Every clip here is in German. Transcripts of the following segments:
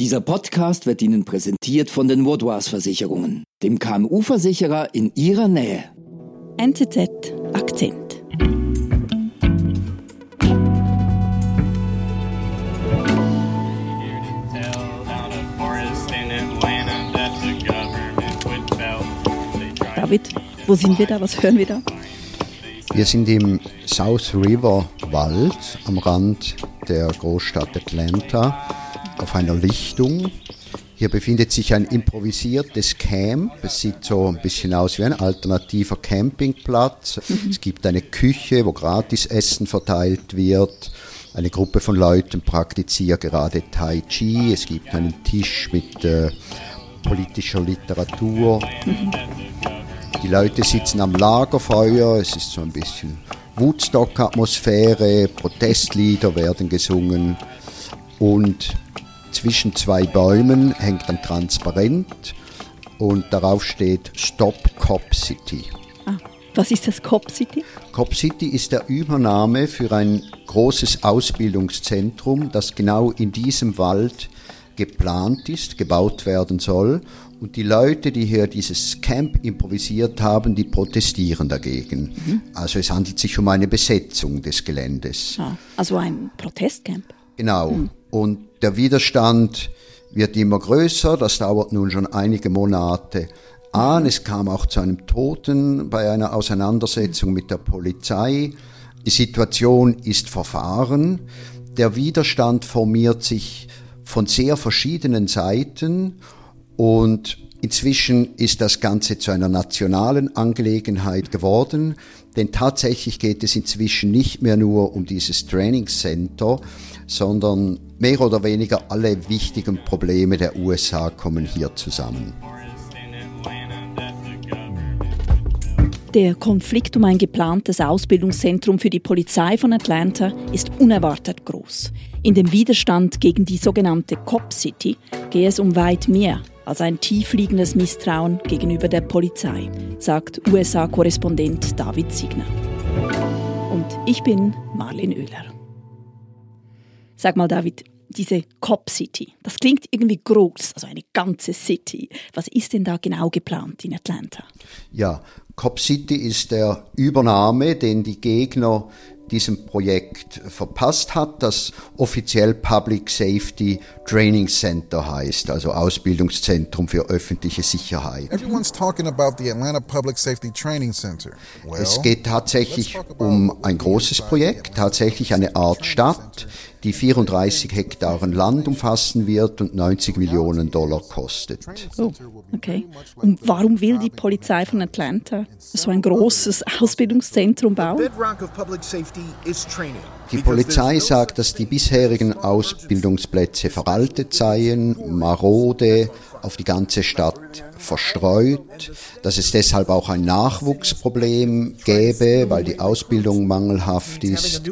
Dieser Podcast wird Ihnen präsentiert von den Vaudois Versicherungen, dem KMU-Versicherer in Ihrer Nähe. NZZ Akzent. David, wo sind wir da? Was hören wir da? Wir sind im South River Wald am Rand der Großstadt Atlanta auf einer Lichtung. Hier befindet sich ein improvisiertes Camp. Es sieht so ein bisschen aus wie ein alternativer Campingplatz. Es gibt eine Küche, wo gratis Essen verteilt wird. Eine Gruppe von Leuten praktiziert gerade Tai Chi. Es gibt einen Tisch mit äh, politischer Literatur. Die Leute sitzen am Lagerfeuer. Es ist so ein bisschen Woodstock-Atmosphäre. Protestlieder werden gesungen. Und zwischen zwei Bäumen hängt ein Transparent und darauf steht Stop Cop City. Ah, was ist das Cop City? Cop City ist der Übername für ein großes Ausbildungszentrum, das genau in diesem Wald geplant ist, gebaut werden soll. Und die Leute, die hier dieses Camp improvisiert haben, die protestieren dagegen. Mhm. Also es handelt sich um eine Besetzung des Geländes. Ah, also ein Protestcamp. Genau. Mhm. Und der Widerstand wird immer größer, das dauert nun schon einige Monate an. Es kam auch zu einem Toten bei einer Auseinandersetzung mit der Polizei. Die Situation ist verfahren. Der Widerstand formiert sich von sehr verschiedenen Seiten und inzwischen ist das Ganze zu einer nationalen Angelegenheit geworden, denn tatsächlich geht es inzwischen nicht mehr nur um dieses Training Center, sondern mehr oder weniger alle wichtigen Probleme der USA kommen hier zusammen. Der Konflikt um ein geplantes Ausbildungszentrum für die Polizei von Atlanta ist unerwartet groß. In dem Widerstand gegen die sogenannte Cop City gehe es um weit mehr als ein tiefliegendes Misstrauen gegenüber der Polizei, sagt USA-Korrespondent David Signer. Und ich bin Marlene Oehler. Sag mal, David, diese Cop City, das klingt irgendwie groß, also eine ganze City. Was ist denn da genau geplant in Atlanta? Ja, Cop City ist der Übernahme, den die Gegner diesem Projekt verpasst hat, das offiziell Public Safety Training Center heißt, also Ausbildungszentrum für öffentliche Sicherheit. Well, es geht tatsächlich um ein großes Projekt, tatsächlich eine Art Stadt, die 34 Hektaren Land umfassen wird und 90 Millionen Dollar kostet. Oh, okay. Und warum will die Polizei von Atlanta so ein großes Ausbildungszentrum bauen? Die Polizei sagt, dass die bisherigen Ausbildungsplätze veraltet seien, marode, auf die ganze Stadt verstreut, dass es deshalb auch ein Nachwuchsproblem gäbe, weil die Ausbildung mangelhaft ist.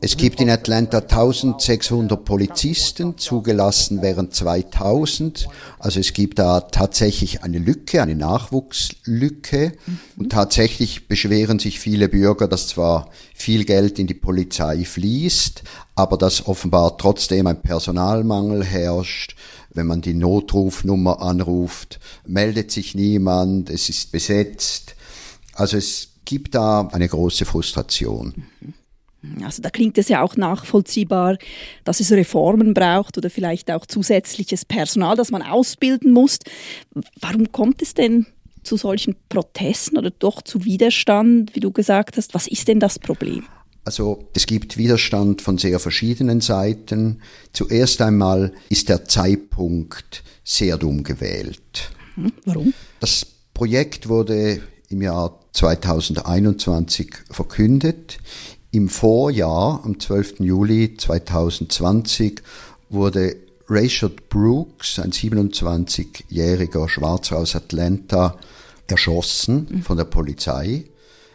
Es gibt in Atlanta 1600 Polizisten, zugelassen während 2000. Also es gibt da tatsächlich eine Lücke, eine Nachwuchslücke. Und tatsächlich beschweren sich viele Bürger, dass zwar viel Geld in die Polizei fließt, aber dass offenbar trotzdem ein Personalmangel herrscht. Wenn man die Notrufnummer anruft, meldet sich niemand, es ist besetzt. Also es gibt da eine große Frustration. Also da klingt es ja auch nachvollziehbar, dass es Reformen braucht oder vielleicht auch zusätzliches Personal, das man ausbilden muss. Warum kommt es denn zu solchen Protesten oder doch zu Widerstand, wie du gesagt hast? Was ist denn das Problem? Also es gibt Widerstand von sehr verschiedenen Seiten. Zuerst einmal ist der Zeitpunkt sehr dumm gewählt. Hm, warum? Das Projekt wurde im Jahr 2021 verkündet. Im Vorjahr, am 12. Juli 2020, wurde Rayshard Brooks, ein 27-jähriger Schwarzer aus Atlanta, erschossen von der Polizei.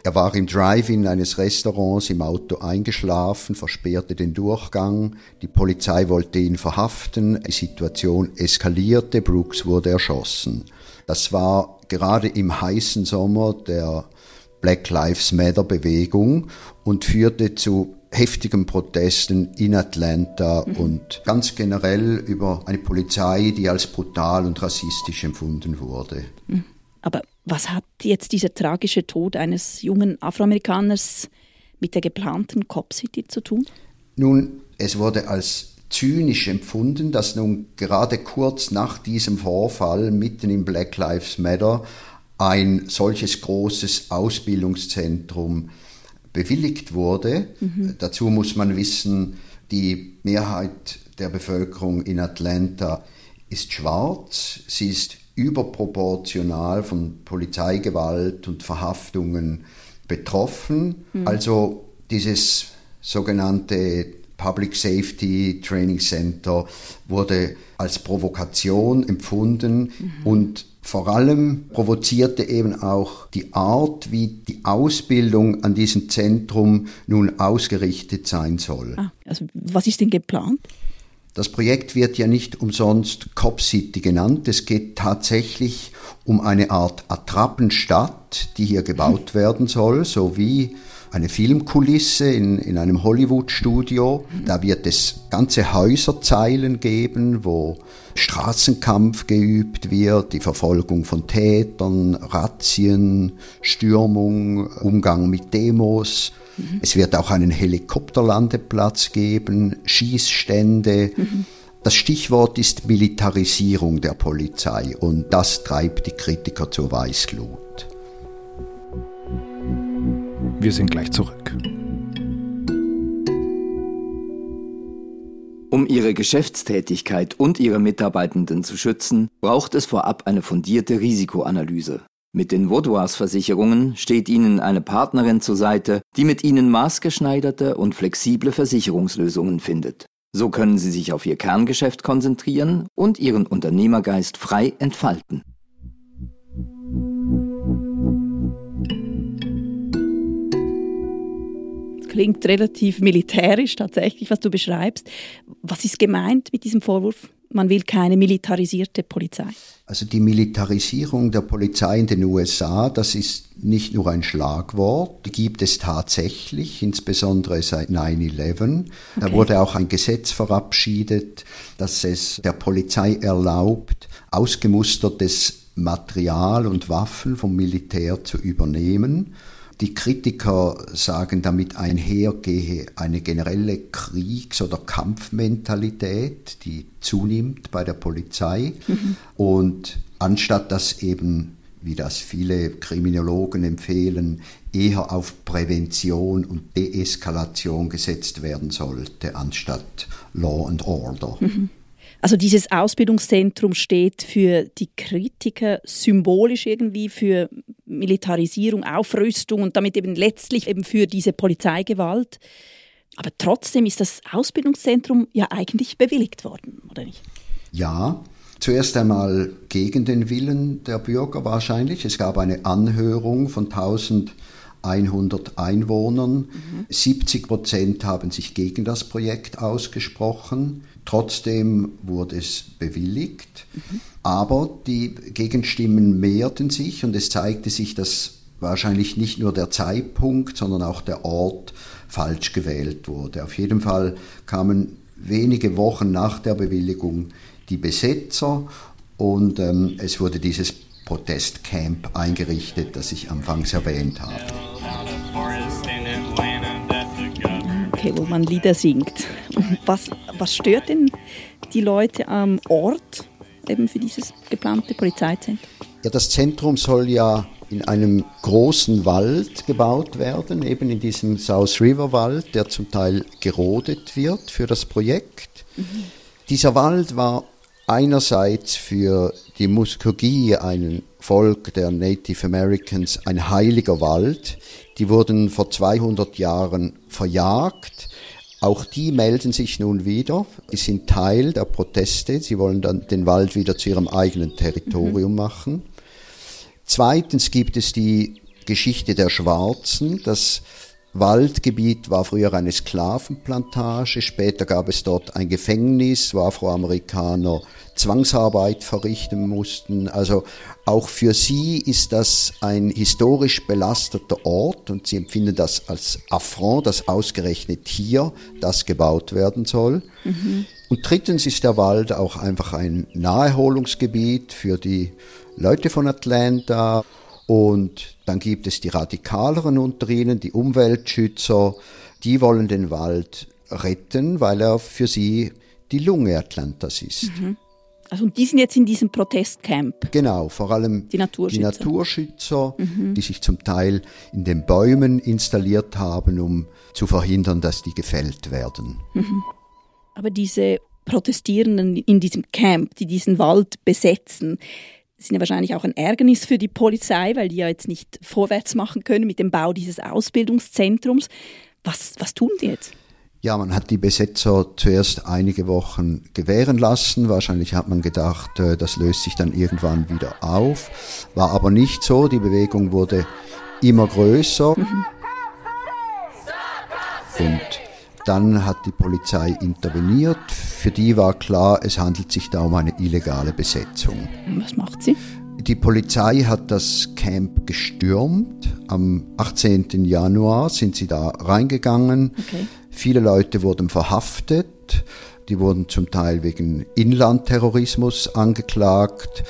Er war im Drive-in eines Restaurants im Auto eingeschlafen, versperrte den Durchgang. Die Polizei wollte ihn verhaften. Die Situation eskalierte. Brooks wurde erschossen. Das war gerade im heißen Sommer der Black Lives Matter Bewegung und führte zu heftigen Protesten in Atlanta mhm. und ganz generell über eine Polizei, die als brutal und rassistisch empfunden wurde. Mhm. Aber was hat jetzt dieser tragische Tod eines jungen Afroamerikaners mit der geplanten Cop City zu tun? Nun, es wurde als zynisch empfunden, dass nun gerade kurz nach diesem Vorfall mitten im Black Lives Matter ein solches großes Ausbildungszentrum bewilligt wurde. Mhm. Dazu muss man wissen, die Mehrheit der Bevölkerung in Atlanta ist schwarz. Sie ist überproportional von Polizeigewalt und Verhaftungen betroffen. Mhm. Also dieses sogenannte Public Safety Training Center wurde als Provokation empfunden mhm. und vor allem provozierte eben auch die Art, wie die Ausbildung an diesem Zentrum nun ausgerichtet sein soll. Ah, also was ist denn geplant? Das Projekt wird ja nicht umsonst Cop City genannt. Es geht tatsächlich um eine Art Attrappenstadt, die hier gebaut werden soll, sowie eine Filmkulisse in, in einem Hollywood-Studio. Da wird es ganze Häuserzeilen geben, wo Straßenkampf geübt wird, die Verfolgung von Tätern, Razzien, Stürmung, Umgang mit Demos. Mhm. Es wird auch einen Helikopterlandeplatz geben, Schießstände. Mhm. Das Stichwort ist Militarisierung der Polizei und das treibt die Kritiker zur Weißglut. Wir sind gleich zurück. Um ihre Geschäftstätigkeit und ihre Mitarbeitenden zu schützen, braucht es vorab eine fundierte Risikoanalyse. Mit den Vaudois Versicherungen steht Ihnen eine Partnerin zur Seite, die mit Ihnen maßgeschneiderte und flexible Versicherungslösungen findet. So können Sie sich auf Ihr Kerngeschäft konzentrieren und Ihren Unternehmergeist frei entfalten. Klingt relativ militärisch tatsächlich, was du beschreibst. Was ist gemeint mit diesem Vorwurf? Man will keine militarisierte Polizei. Also die Militarisierung der Polizei in den USA, das ist nicht nur ein Schlagwort, die gibt es tatsächlich, insbesondere seit 9-11. Da wurde auch ein Gesetz verabschiedet, das es der Polizei erlaubt, ausgemustertes Material und Waffen vom Militär zu übernehmen die Kritiker sagen, damit einhergehe eine generelle Kriegs- oder Kampfmentalität, die zunimmt bei der Polizei. Mhm. Und anstatt dass eben, wie das viele Kriminologen empfehlen, eher auf Prävention und Deeskalation gesetzt werden sollte, anstatt Law and Order. Mhm. Also dieses Ausbildungszentrum steht für die Kritiker symbolisch irgendwie für Militarisierung, Aufrüstung und damit eben letztlich eben für diese Polizeigewalt. Aber trotzdem ist das Ausbildungszentrum ja eigentlich bewilligt worden, oder nicht? Ja, zuerst einmal gegen den Willen der Bürger wahrscheinlich. Es gab eine Anhörung von 1100 Einwohnern. Mhm. 70 Prozent haben sich gegen das Projekt ausgesprochen. Trotzdem wurde es bewilligt, mhm. aber die Gegenstimmen mehrten sich und es zeigte sich, dass wahrscheinlich nicht nur der Zeitpunkt, sondern auch der Ort falsch gewählt wurde. Auf jeden Fall kamen wenige Wochen nach der Bewilligung die Besetzer und ähm, es wurde dieses Protestcamp eingerichtet, das ich anfangs erwähnt habe. Okay, wo man Lieder singt. Was, was stört denn die Leute am Ort eben für dieses geplante Polizeizentrum? Ja, das Zentrum soll ja in einem großen Wald gebaut werden, eben in diesem South River Wald, der zum Teil gerodet wird für das Projekt. Mhm. Dieser Wald war einerseits für die Muskogee, ein Volk der Native Americans, ein heiliger Wald. Die wurden vor 200 Jahren verjagt. Auch die melden sich nun wieder. Sie sind Teil der Proteste. Sie wollen dann den Wald wieder zu ihrem eigenen Territorium mhm. machen. Zweitens gibt es die Geschichte der Schwarzen. Das Waldgebiet war früher eine Sklavenplantage, später gab es dort ein Gefängnis, wo Afroamerikaner Zwangsarbeit verrichten mussten. Also auch für sie ist das ein historisch belasteter Ort und sie empfinden das als Affront, dass ausgerechnet hier das gebaut werden soll. Mhm. Und drittens ist der Wald auch einfach ein Naherholungsgebiet für die Leute von Atlanta. Und dann gibt es die Radikaleren unter ihnen, die Umweltschützer, die wollen den Wald retten, weil er für sie die Lunge Atlantas ist. Mhm. Also die sind jetzt in diesem Protestcamp. Genau, vor allem die Naturschützer, die, Naturschützer, mhm. die sich zum Teil in den Bäumen installiert haben, um zu verhindern, dass die gefällt werden. Mhm. Aber diese Protestierenden in diesem Camp, die diesen Wald besetzen, sind ja wahrscheinlich auch ein Ärgernis für die Polizei, weil die ja jetzt nicht vorwärts machen können mit dem Bau dieses Ausbildungszentrums. Was, was tun die jetzt? Ja, man hat die Besetzer zuerst einige Wochen gewähren lassen. Wahrscheinlich hat man gedacht, äh, das löst sich dann irgendwann wieder auf. War aber nicht so. Die Bewegung wurde immer größer. Mhm. Und dann hat die Polizei interveniert. Für die war klar, es handelt sich da um eine illegale Besetzung. Was macht sie? Die Polizei hat das Camp gestürmt. Am 18. Januar sind sie da reingegangen. Okay. Viele Leute wurden verhaftet. Die wurden zum Teil wegen Inlandterrorismus angeklagt.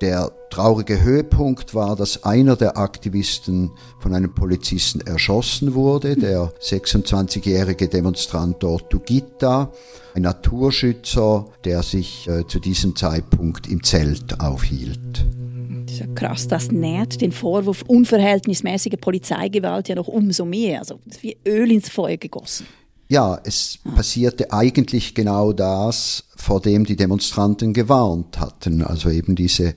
Der traurige Höhepunkt war, dass einer der Aktivisten von einem Polizisten erschossen wurde, der 26-jährige Demonstrant Tortuguita, ein Naturschützer, der sich äh, zu diesem Zeitpunkt im Zelt aufhielt. Das ist ja krass, das nährt den Vorwurf unverhältnismäßiger Polizeigewalt ja noch umso mehr. Also wie Öl ins Feuer gegossen. Ja, es passierte eigentlich genau das, vor dem die Demonstranten gewarnt hatten, also eben diese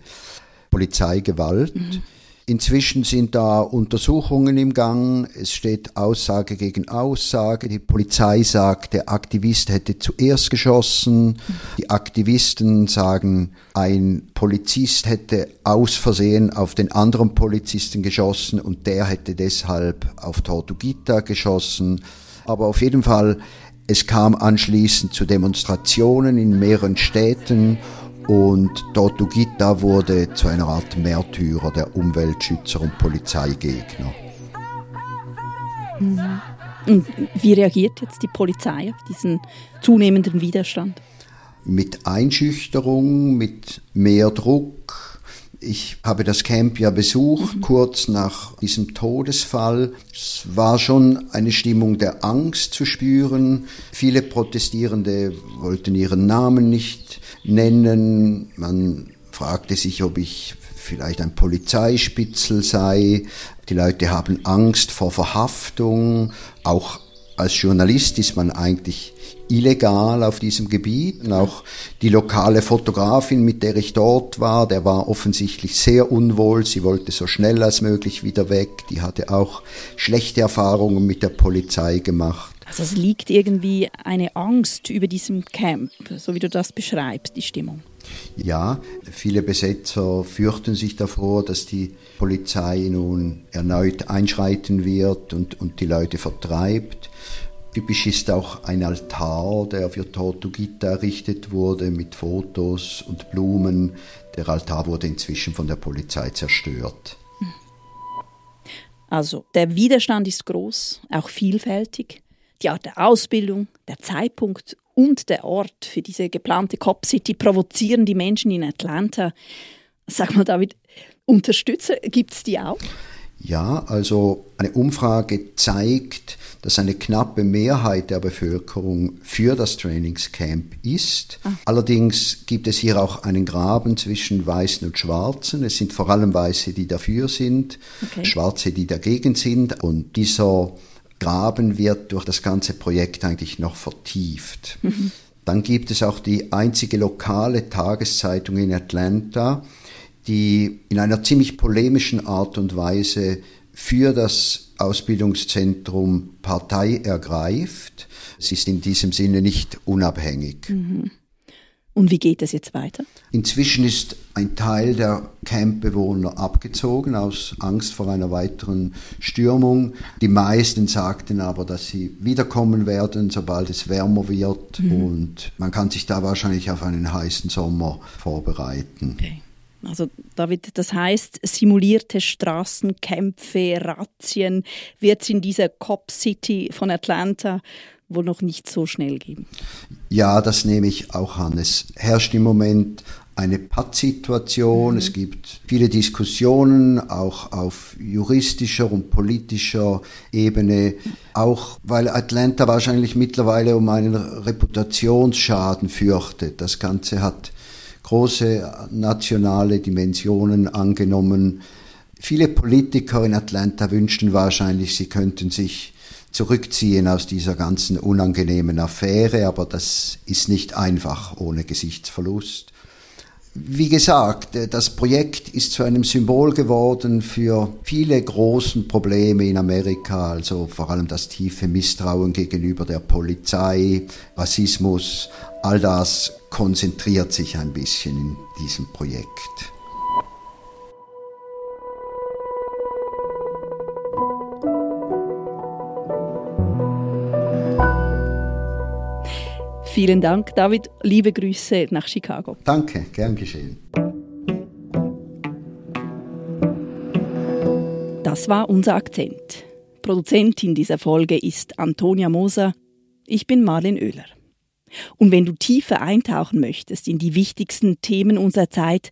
Polizeigewalt. Mhm. Inzwischen sind da Untersuchungen im Gang. Es steht Aussage gegen Aussage. Die Polizei sagt, der Aktivist hätte zuerst geschossen. Mhm. Die Aktivisten sagen, ein Polizist hätte aus Versehen auf den anderen Polizisten geschossen und der hätte deshalb auf Tortugita geschossen. Aber auf jeden Fall, es kam anschließend zu Demonstrationen in mehreren Städten und Tortuguita wurde zu einer Art Märtyrer der Umweltschützer und Polizeigegner. Mhm. Und wie reagiert jetzt die Polizei auf diesen zunehmenden Widerstand? Mit Einschüchterung, mit mehr Druck, ich habe das Camp ja besucht, mhm. kurz nach diesem Todesfall. Es war schon eine Stimmung der Angst zu spüren. Viele Protestierende wollten ihren Namen nicht nennen. Man fragte sich, ob ich vielleicht ein Polizeispitzel sei. Die Leute haben Angst vor Verhaftung. Auch als Journalist ist man eigentlich illegal auf diesem Gebiet. Und auch die lokale Fotografin, mit der ich dort war, der war offensichtlich sehr unwohl. Sie wollte so schnell als möglich wieder weg. Die hatte auch schlechte Erfahrungen mit der Polizei gemacht. Also es liegt irgendwie eine Angst über diesem Camp, so wie du das beschreibst, die Stimmung. Ja, viele Besetzer fürchten sich davor, dass die Polizei nun erneut einschreiten wird und, und die Leute vertreibt. Typisch ist auch ein Altar, der für Tortuguita errichtet wurde mit Fotos und Blumen. Der Altar wurde inzwischen von der Polizei zerstört. Also der Widerstand ist groß, auch vielfältig. Die Art der Ausbildung, der Zeitpunkt und der Ort für diese geplante Cop City provozieren die Menschen in Atlanta. Sag mal, David, Unterstützer gibt es die auch? Ja, also eine Umfrage zeigt, dass eine knappe Mehrheit der Bevölkerung für das Trainingscamp ist. Ah. Allerdings gibt es hier auch einen Graben zwischen Weißen und Schwarzen. Es sind vor allem Weiße, die dafür sind, okay. Schwarze, die dagegen sind. Und dieser Graben wird durch das ganze Projekt eigentlich noch vertieft. Mhm. Dann gibt es auch die einzige lokale Tageszeitung in Atlanta, die in einer ziemlich polemischen Art und Weise für das Ausbildungszentrum Partei ergreift. Es ist in diesem Sinne nicht unabhängig. Mhm. Und wie geht es jetzt weiter? Inzwischen ist ein Teil der Campbewohner abgezogen aus Angst vor einer weiteren Stürmung. Die meisten sagten aber, dass sie wiederkommen werden, sobald es wärmer wird. Mhm. Und man kann sich da wahrscheinlich auf einen heißen Sommer vorbereiten. Okay. Also David, das heißt, simulierte Straßenkämpfe, Razzien wird es in dieser Cop City von Atlanta wohl noch nicht so schnell geben. Ja, das nehme ich auch an. Es herrscht im Moment eine Pattsituation. Mhm. Es gibt viele Diskussionen, auch auf juristischer und politischer Ebene, auch weil Atlanta wahrscheinlich mittlerweile um einen Reputationsschaden fürchtet. Das Ganze hat große nationale Dimensionen angenommen. Viele Politiker in Atlanta wünschten wahrscheinlich, sie könnten sich zurückziehen aus dieser ganzen unangenehmen Affäre, aber das ist nicht einfach ohne Gesichtsverlust. Wie gesagt, das Projekt ist zu einem Symbol geworden für viele großen Probleme in Amerika, also vor allem das tiefe Misstrauen gegenüber der Polizei, Rassismus, all das konzentriert sich ein bisschen in diesem Projekt. Vielen Dank, David. Liebe Grüße nach Chicago. Danke, gern geschehen. Das war unser Akzent. Produzentin dieser Folge ist Antonia Moser. Ich bin Marlin Oehler. Und wenn du tiefer eintauchen möchtest in die wichtigsten Themen unserer Zeit,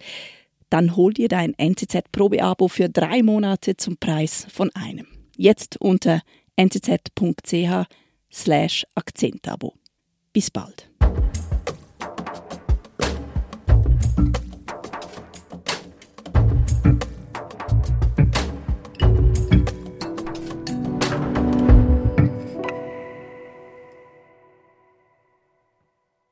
dann hol dir dein NZZ-Probeabo für drei Monate zum Preis von einem. Jetzt unter nzz.ch slash Akzentabo. Bis bald.